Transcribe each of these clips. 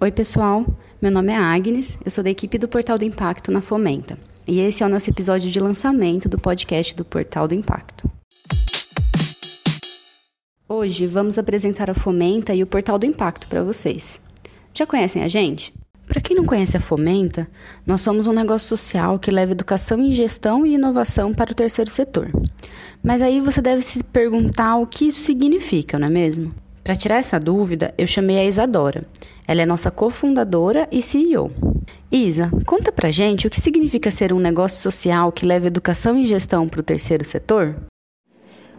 Oi, pessoal. Meu nome é Agnes, eu sou da equipe do Portal do Impacto na Fomenta. E esse é o nosso episódio de lançamento do podcast do Portal do Impacto. Hoje vamos apresentar a Fomenta e o Portal do Impacto para vocês. Já conhecem a gente? Para quem não conhece a Fomenta, nós somos um negócio social que leva educação em gestão e inovação para o terceiro setor. Mas aí você deve se perguntar o que isso significa, não é mesmo? Para tirar essa dúvida, eu chamei a Isadora. Ela é nossa cofundadora e CEO. Isa, conta pra gente o que significa ser um negócio social que leva educação e gestão para o terceiro setor?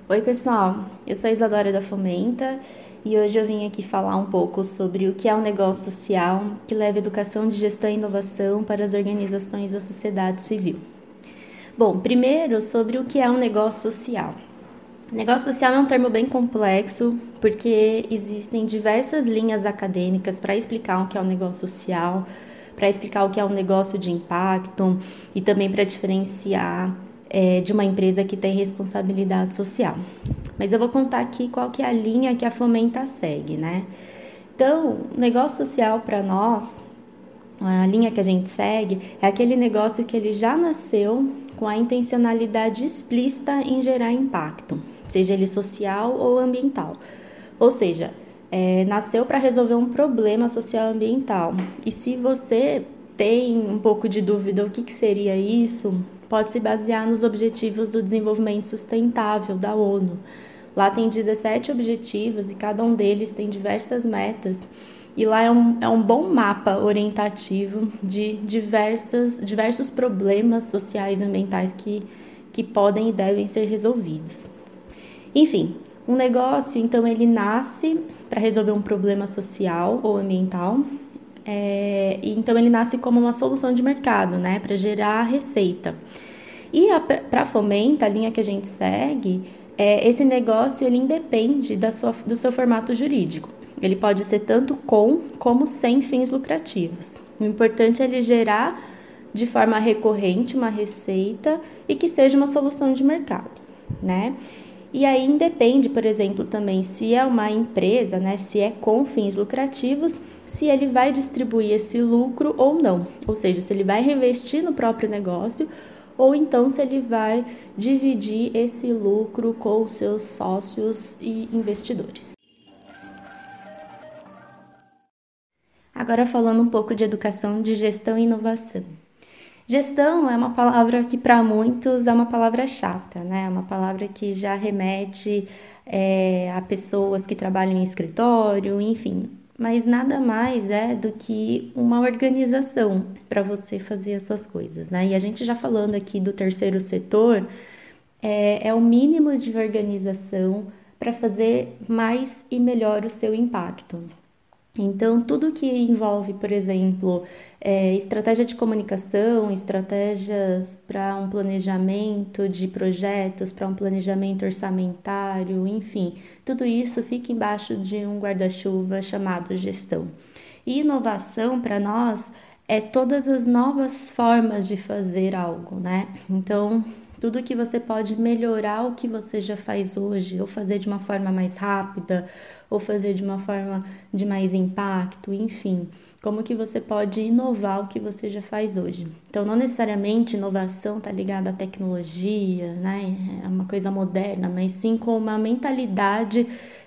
Oi, pessoal. Eu sou a Isadora da Fomenta e hoje eu vim aqui falar um pouco sobre o que é um negócio social que leva educação de gestão e inovação para as organizações da sociedade civil. Bom, primeiro sobre o que é um negócio social. Negócio social é um termo bem complexo, porque existem diversas linhas acadêmicas para explicar o que é um negócio social, para explicar o que é um negócio de impacto e também para diferenciar é, de uma empresa que tem responsabilidade social. Mas eu vou contar aqui qual que é a linha que a Fomenta segue, né? Então, negócio social para nós, a linha que a gente segue é aquele negócio que ele já nasceu com a intencionalidade explícita em gerar impacto seja ele social ou ambiental. Ou seja, é, nasceu para resolver um problema social ambiental. E se você tem um pouco de dúvida o que, que seria isso, pode se basear nos Objetivos do Desenvolvimento Sustentável da ONU. Lá tem 17 objetivos e cada um deles tem diversas metas. E lá é um, é um bom mapa orientativo de diversas, diversos problemas sociais e ambientais que, que podem e devem ser resolvidos. Enfim, um negócio, então, ele nasce para resolver um problema social ou ambiental. É, então, ele nasce como uma solução de mercado, né, para gerar receita. E para Fomenta, a linha que a gente segue, é, esse negócio ele independe da sua, do seu formato jurídico. Ele pode ser tanto com como sem fins lucrativos. O importante é ele gerar de forma recorrente uma receita e que seja uma solução de mercado, né? E aí independe, por exemplo, também se é uma empresa, né, se é com fins lucrativos, se ele vai distribuir esse lucro ou não. Ou seja, se ele vai reinvestir no próprio negócio ou então se ele vai dividir esse lucro com os seus sócios e investidores. Agora falando um pouco de educação de gestão e inovação. Gestão é uma palavra que para muitos é uma palavra chata, né? É uma palavra que já remete é, a pessoas que trabalham em escritório, enfim. Mas nada mais é do que uma organização para você fazer as suas coisas, né? E a gente já falando aqui do terceiro setor, é, é o mínimo de organização para fazer mais e melhor o seu impacto. Então, tudo que envolve, por exemplo, é, estratégia de comunicação, estratégias para um planejamento de projetos, para um planejamento orçamentário, enfim, tudo isso fica embaixo de um guarda-chuva chamado gestão. E inovação para nós é todas as novas formas de fazer algo, né? Então, tudo que você pode melhorar o que você já faz hoje, ou fazer de uma forma mais rápida, ou fazer de uma forma de mais impacto, enfim. Como que você pode inovar o que você já faz hoje? Então, não necessariamente inovação está ligada à tecnologia, né? É uma coisa moderna, mas sim com uma mentalidade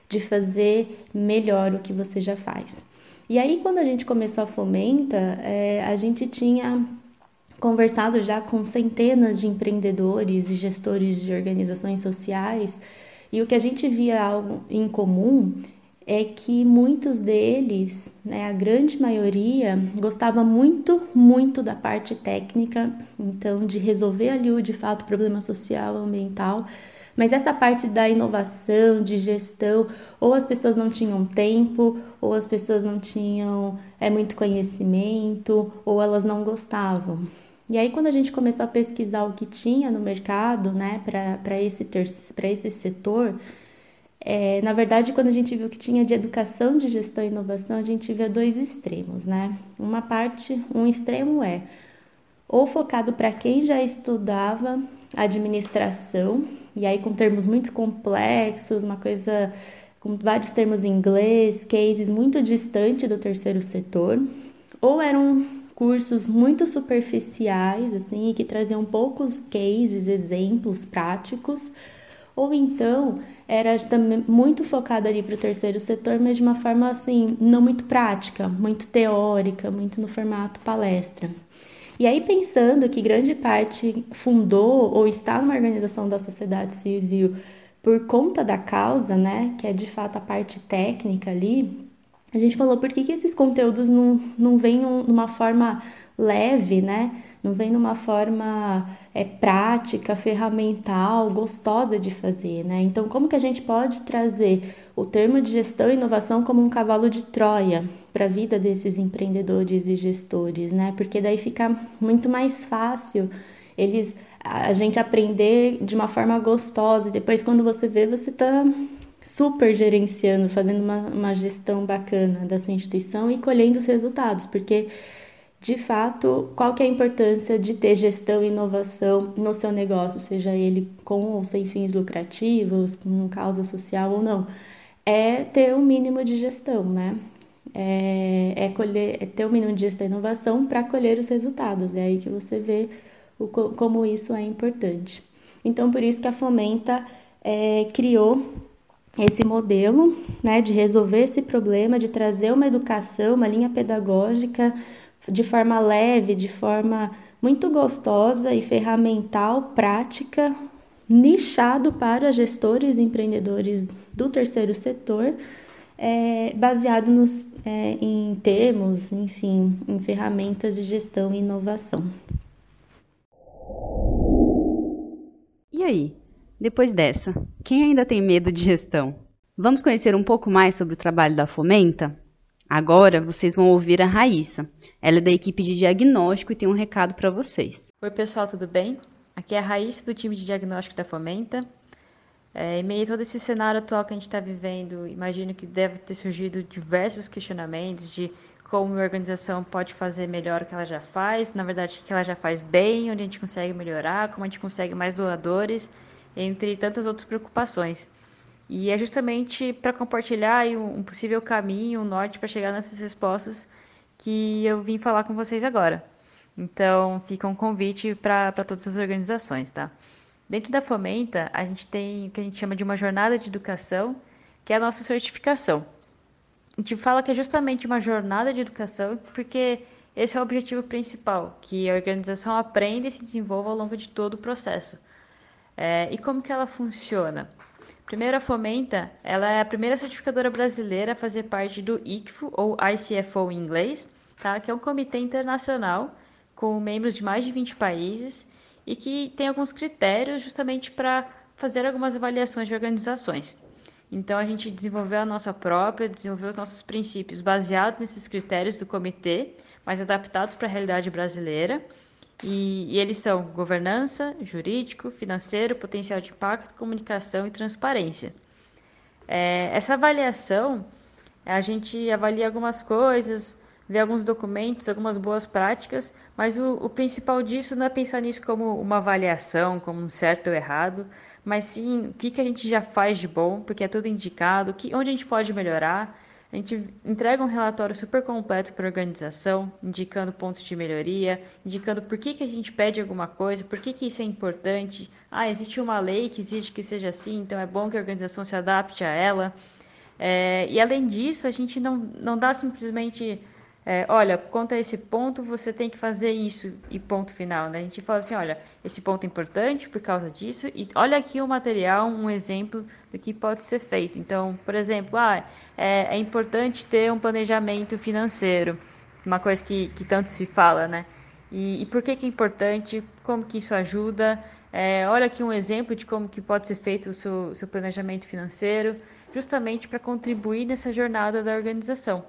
de fazer melhor o que você já faz. E aí, quando a gente começou a Fomenta, é, a gente tinha conversado já com centenas de empreendedores e gestores de organizações sociais, e o que a gente via algo em comum é que muitos deles, né, a grande maioria, gostava muito, muito da parte técnica, então de resolver ali o de fato problema social, ambiental, mas essa parte da inovação, de gestão, ou as pessoas não tinham tempo, ou as pessoas não tinham é, muito conhecimento, ou elas não gostavam. E aí, quando a gente começou a pesquisar o que tinha no mercado, né, para esse, esse setor, é, na verdade, quando a gente viu que tinha de educação, de gestão e inovação, a gente via dois extremos, né? Uma parte, um extremo é ou focado para quem já estudava administração, e aí com termos muito complexos, uma coisa com vários termos em inglês, cases muito distantes do terceiro setor, ou eram cursos muito superficiais, assim, que traziam poucos cases, exemplos práticos, ou então era muito focada ali para o terceiro setor, mas de uma forma assim, não muito prática, muito teórica, muito no formato palestra. E aí, pensando que grande parte fundou ou está numa organização da sociedade civil por conta da causa, né, que é de fato a parte técnica ali, a gente falou por que, que esses conteúdos não, não vêm numa forma leve, né? Não vem numa forma é, prática, ferramental, gostosa de fazer, né? Então, como que a gente pode trazer o termo de gestão e inovação como um cavalo de Troia para a vida desses empreendedores e gestores, né? Porque daí fica muito mais fácil eles a gente aprender de uma forma gostosa e depois quando você vê você está super gerenciando, fazendo uma, uma gestão bacana dessa instituição e colhendo os resultados, porque de fato, qual que é a importância de ter gestão e inovação no seu negócio, seja ele com ou sem fins lucrativos, com causa social ou não? É ter um mínimo de gestão, né? É, é, colher, é ter um mínimo de gestão e inovação para colher os resultados. É aí que você vê o, como isso é importante. Então, por isso que a Fomenta é, criou esse modelo né, de resolver esse problema, de trazer uma educação, uma linha pedagógica de forma leve, de forma muito gostosa e ferramental, prática, nichado para gestores e empreendedores do terceiro setor, é, baseado nos, é, em termos, enfim, em ferramentas de gestão e inovação. E aí, depois dessa, quem ainda tem medo de gestão? Vamos conhecer um pouco mais sobre o trabalho da Fomenta? Agora vocês vão ouvir a Raíssa. Ela é da equipe de diagnóstico e tem um recado para vocês. Oi, pessoal, tudo bem? Aqui é a Raíssa do time de diagnóstico da Fomenta. É, em meio a todo esse cenário atual que a gente está vivendo, imagino que deve ter surgido diversos questionamentos de como a organização pode fazer melhor o que ela já faz, na verdade, o que ela já faz bem, onde a gente consegue melhorar, como a gente consegue mais doadores, entre tantas outras preocupações. E é justamente para compartilhar um possível caminho, um norte para chegar nessas respostas que eu vim falar com vocês agora. Então, fica um convite para todas as organizações, tá? Dentro da Fomenta, a gente tem o que a gente chama de uma jornada de educação, que é a nossa certificação. A gente fala que é justamente uma jornada de educação, porque esse é o objetivo principal, que a organização aprenda e se desenvolva ao longo de todo o processo. É, e como que ela funciona? Primeiro, a Fomenta, ela é a primeira certificadora brasileira a fazer parte do ICFO, ou ICFO em inglês, tá? que é um comitê internacional com membros de mais de 20 países e que tem alguns critérios justamente para fazer algumas avaliações de organizações. Então, a gente desenvolveu a nossa própria, desenvolveu os nossos princípios baseados nesses critérios do comitê, mas adaptados para a realidade brasileira e, e, eles são governança, jurídico, financeiro, potencial de impacto, comunicação e transparência. É, essa avaliação, a gente avalia algumas coisas, vê alguns documentos, algumas boas práticas, mas o, o principal disso não é pensar nisso como uma avaliação, como um certo ou errado, mas sim o que, que a gente já faz de bom, porque é tudo indicado, que, onde a gente pode melhorar, a gente entrega um relatório super completo para a organização, indicando pontos de melhoria, indicando por que, que a gente pede alguma coisa, por que, que isso é importante. Ah, existe uma lei que exige que seja assim, então é bom que a organização se adapte a ela. É, e além disso, a gente não, não dá simplesmente é, olha, quanto a esse ponto, você tem que fazer isso e ponto final, né? A gente fala assim, olha, esse ponto é importante por causa disso e olha aqui o material, um exemplo do que pode ser feito. Então, por exemplo, ah, é, é importante ter um planejamento financeiro, uma coisa que, que tanto se fala, né? E, e por que, que é importante, como que isso ajuda, é, olha aqui um exemplo de como que pode ser feito o seu, seu planejamento financeiro, justamente para contribuir nessa jornada da organização.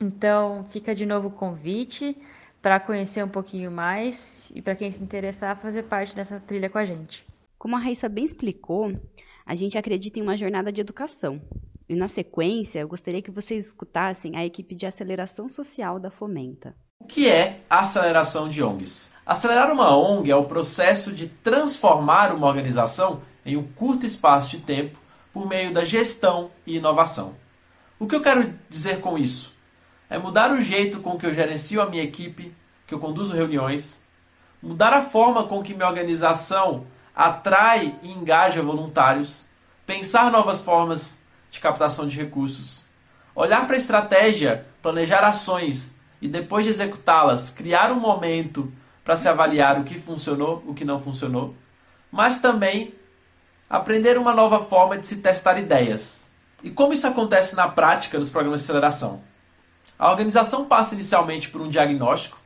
Então, fica de novo o convite para conhecer um pouquinho mais e para quem se interessar fazer parte dessa trilha com a gente. Como a Raíssa bem explicou, a gente acredita em uma jornada de educação. E na sequência, eu gostaria que vocês escutassem a equipe de aceleração social da Fomenta. O que é a aceleração de ONGs? Acelerar uma ONG é o processo de transformar uma organização em um curto espaço de tempo por meio da gestão e inovação. O que eu quero dizer com isso? É mudar o jeito com que eu gerencio a minha equipe, que eu conduzo reuniões, mudar a forma com que minha organização atrai e engaja voluntários, pensar novas formas de captação de recursos, olhar para a estratégia, planejar ações e depois de executá-las, criar um momento para se avaliar o que funcionou, o que não funcionou, mas também aprender uma nova forma de se testar ideias. E como isso acontece na prática nos programas de aceleração? A organização passa inicialmente por um diagnóstico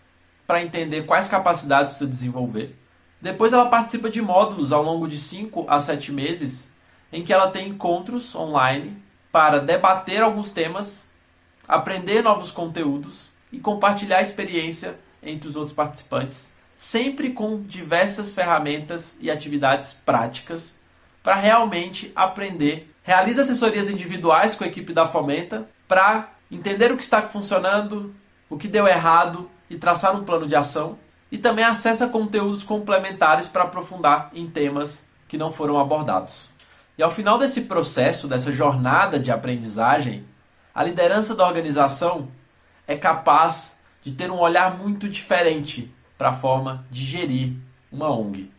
para entender quais capacidades precisa desenvolver. Depois ela participa de módulos ao longo de 5 a 7 meses em que ela tem encontros online para debater alguns temas, aprender novos conteúdos e compartilhar a experiência entre os outros participantes, sempre com diversas ferramentas e atividades práticas para realmente aprender. Realiza assessorias individuais com a equipe da Fomenta para entender o que está funcionando, o que deu errado e traçar um plano de ação. E também acessa conteúdos complementares para aprofundar em temas que não foram abordados. E ao final desse processo, dessa jornada de aprendizagem, a liderança da organização é capaz de ter um olhar muito diferente para a forma de gerir uma ONG.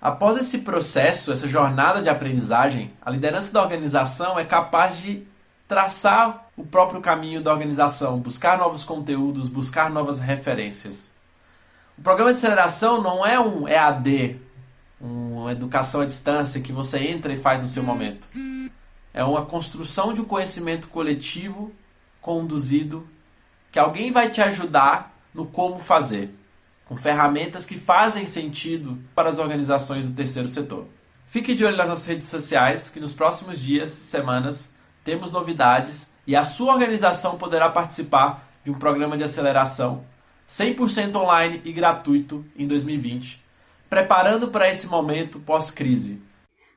Após esse processo, essa jornada de aprendizagem, a liderança da organização é capaz de traçar o próprio caminho da organização, buscar novos conteúdos, buscar novas referências. O programa de aceleração não é um EAD, uma educação à distância que você entra e faz no seu momento. É uma construção de um conhecimento coletivo conduzido que alguém vai te ajudar no como fazer, com ferramentas que fazem sentido para as organizações do terceiro setor. Fique de olho nas nossas redes sociais, que nos próximos dias, semanas, temos novidades e a sua organização poderá participar de um programa de aceleração 100% online e gratuito em 2020, preparando para esse momento pós-crise.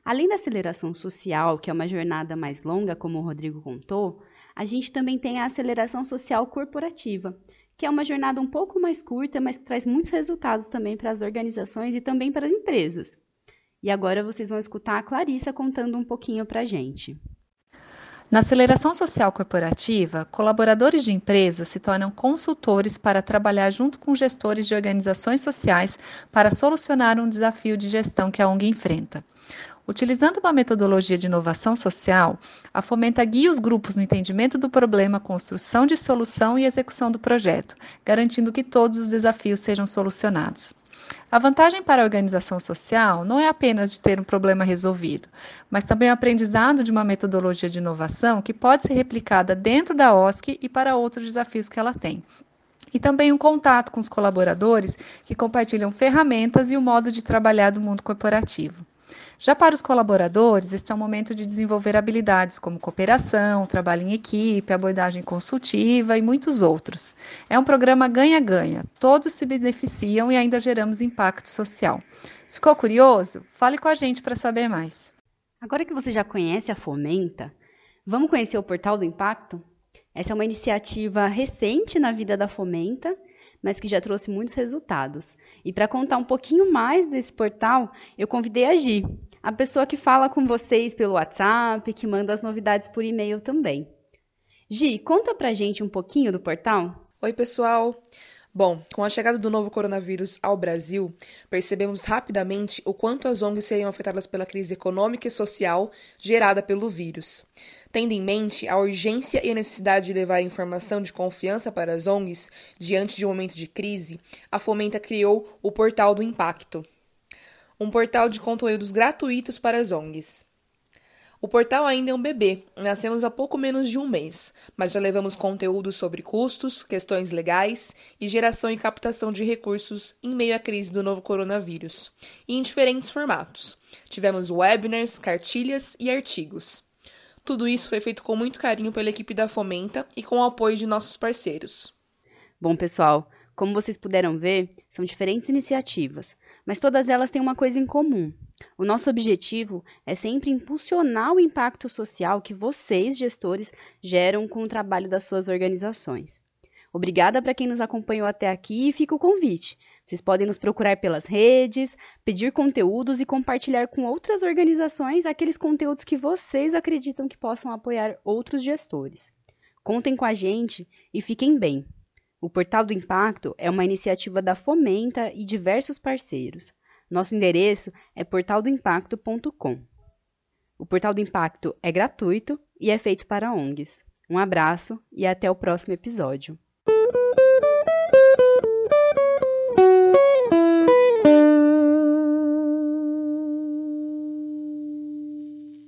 Além da aceleração social, que é uma jornada mais longa, como o Rodrigo contou, a gente também tem a aceleração social corporativa, que é uma jornada um pouco mais curta, mas que traz muitos resultados também para as organizações e também para as empresas. E agora vocês vão escutar a Clarissa contando um pouquinho para a gente. Na aceleração social corporativa, colaboradores de empresas se tornam consultores para trabalhar junto com gestores de organizações sociais para solucionar um desafio de gestão que a ONG enfrenta. Utilizando uma metodologia de inovação social, a Fomenta guia os grupos no entendimento do problema, construção de solução e execução do projeto, garantindo que todos os desafios sejam solucionados. A vantagem para a organização social não é apenas de ter um problema resolvido, mas também o aprendizado de uma metodologia de inovação que pode ser replicada dentro da OSC e para outros desafios que ela tem. E também um contato com os colaboradores que compartilham ferramentas e o modo de trabalhar do mundo corporativo. Já para os colaboradores, este é o momento de desenvolver habilidades como cooperação, trabalho em equipe, abordagem consultiva e muitos outros. É um programa ganha-ganha, todos se beneficiam e ainda geramos impacto social. Ficou curioso? Fale com a gente para saber mais. Agora que você já conhece a Fomenta, vamos conhecer o Portal do Impacto? Essa é uma iniciativa recente na vida da Fomenta mas que já trouxe muitos resultados. E para contar um pouquinho mais desse portal, eu convidei a Gi, a pessoa que fala com vocês pelo WhatsApp, que manda as novidades por e-mail também. Gi, conta pra gente um pouquinho do portal. Oi, pessoal. Bom, com a chegada do novo coronavírus ao Brasil, percebemos rapidamente o quanto as ONGs seriam afetadas pela crise econômica e social gerada pelo vírus. Tendo em mente a urgência e a necessidade de levar informação de confiança para as ONGs diante de um momento de crise, a Fomenta criou o Portal do Impacto, um portal de conteúdos gratuitos para as ONGs. O portal ainda é um bebê, nascemos há pouco menos de um mês, mas já levamos conteúdos sobre custos, questões legais e geração e captação de recursos em meio à crise do novo coronavírus, e em diferentes formatos. Tivemos webinars, cartilhas e artigos. Tudo isso foi feito com muito carinho pela equipe da Fomenta e com o apoio de nossos parceiros. Bom, pessoal, como vocês puderam ver, são diferentes iniciativas, mas todas elas têm uma coisa em comum. O nosso objetivo é sempre impulsionar o impacto social que vocês, gestores, geram com o trabalho das suas organizações. Obrigada para quem nos acompanhou até aqui e fica o convite Vocês podem nos procurar pelas redes, pedir conteúdos e compartilhar com outras organizações aqueles conteúdos que vocês acreditam que possam apoiar outros gestores. Contem com a gente e fiquem bem. O Portal do Impacto é uma iniciativa da Fomenta e diversos parceiros. Nosso endereço é portaldoimpacto.com. O Portal do Impacto é gratuito e é feito para ONGs. Um abraço e até o próximo episódio.